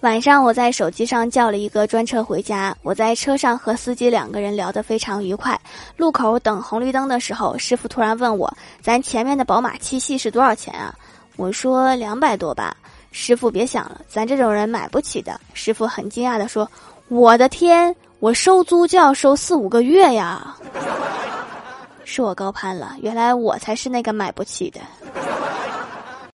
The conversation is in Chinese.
晚上我在手机上叫了一个专车回家我在车上和司机两个人聊得非常愉快。路口等红绿灯的时候师傅突然问我咱前面的宝马七系是多少钱啊？我说两百多吧。师傅别想了咱这种人买不起的。师傅很惊讶地说我的天我收租就要收四五个月呀。是我高攀了原来我才是那个买不起的。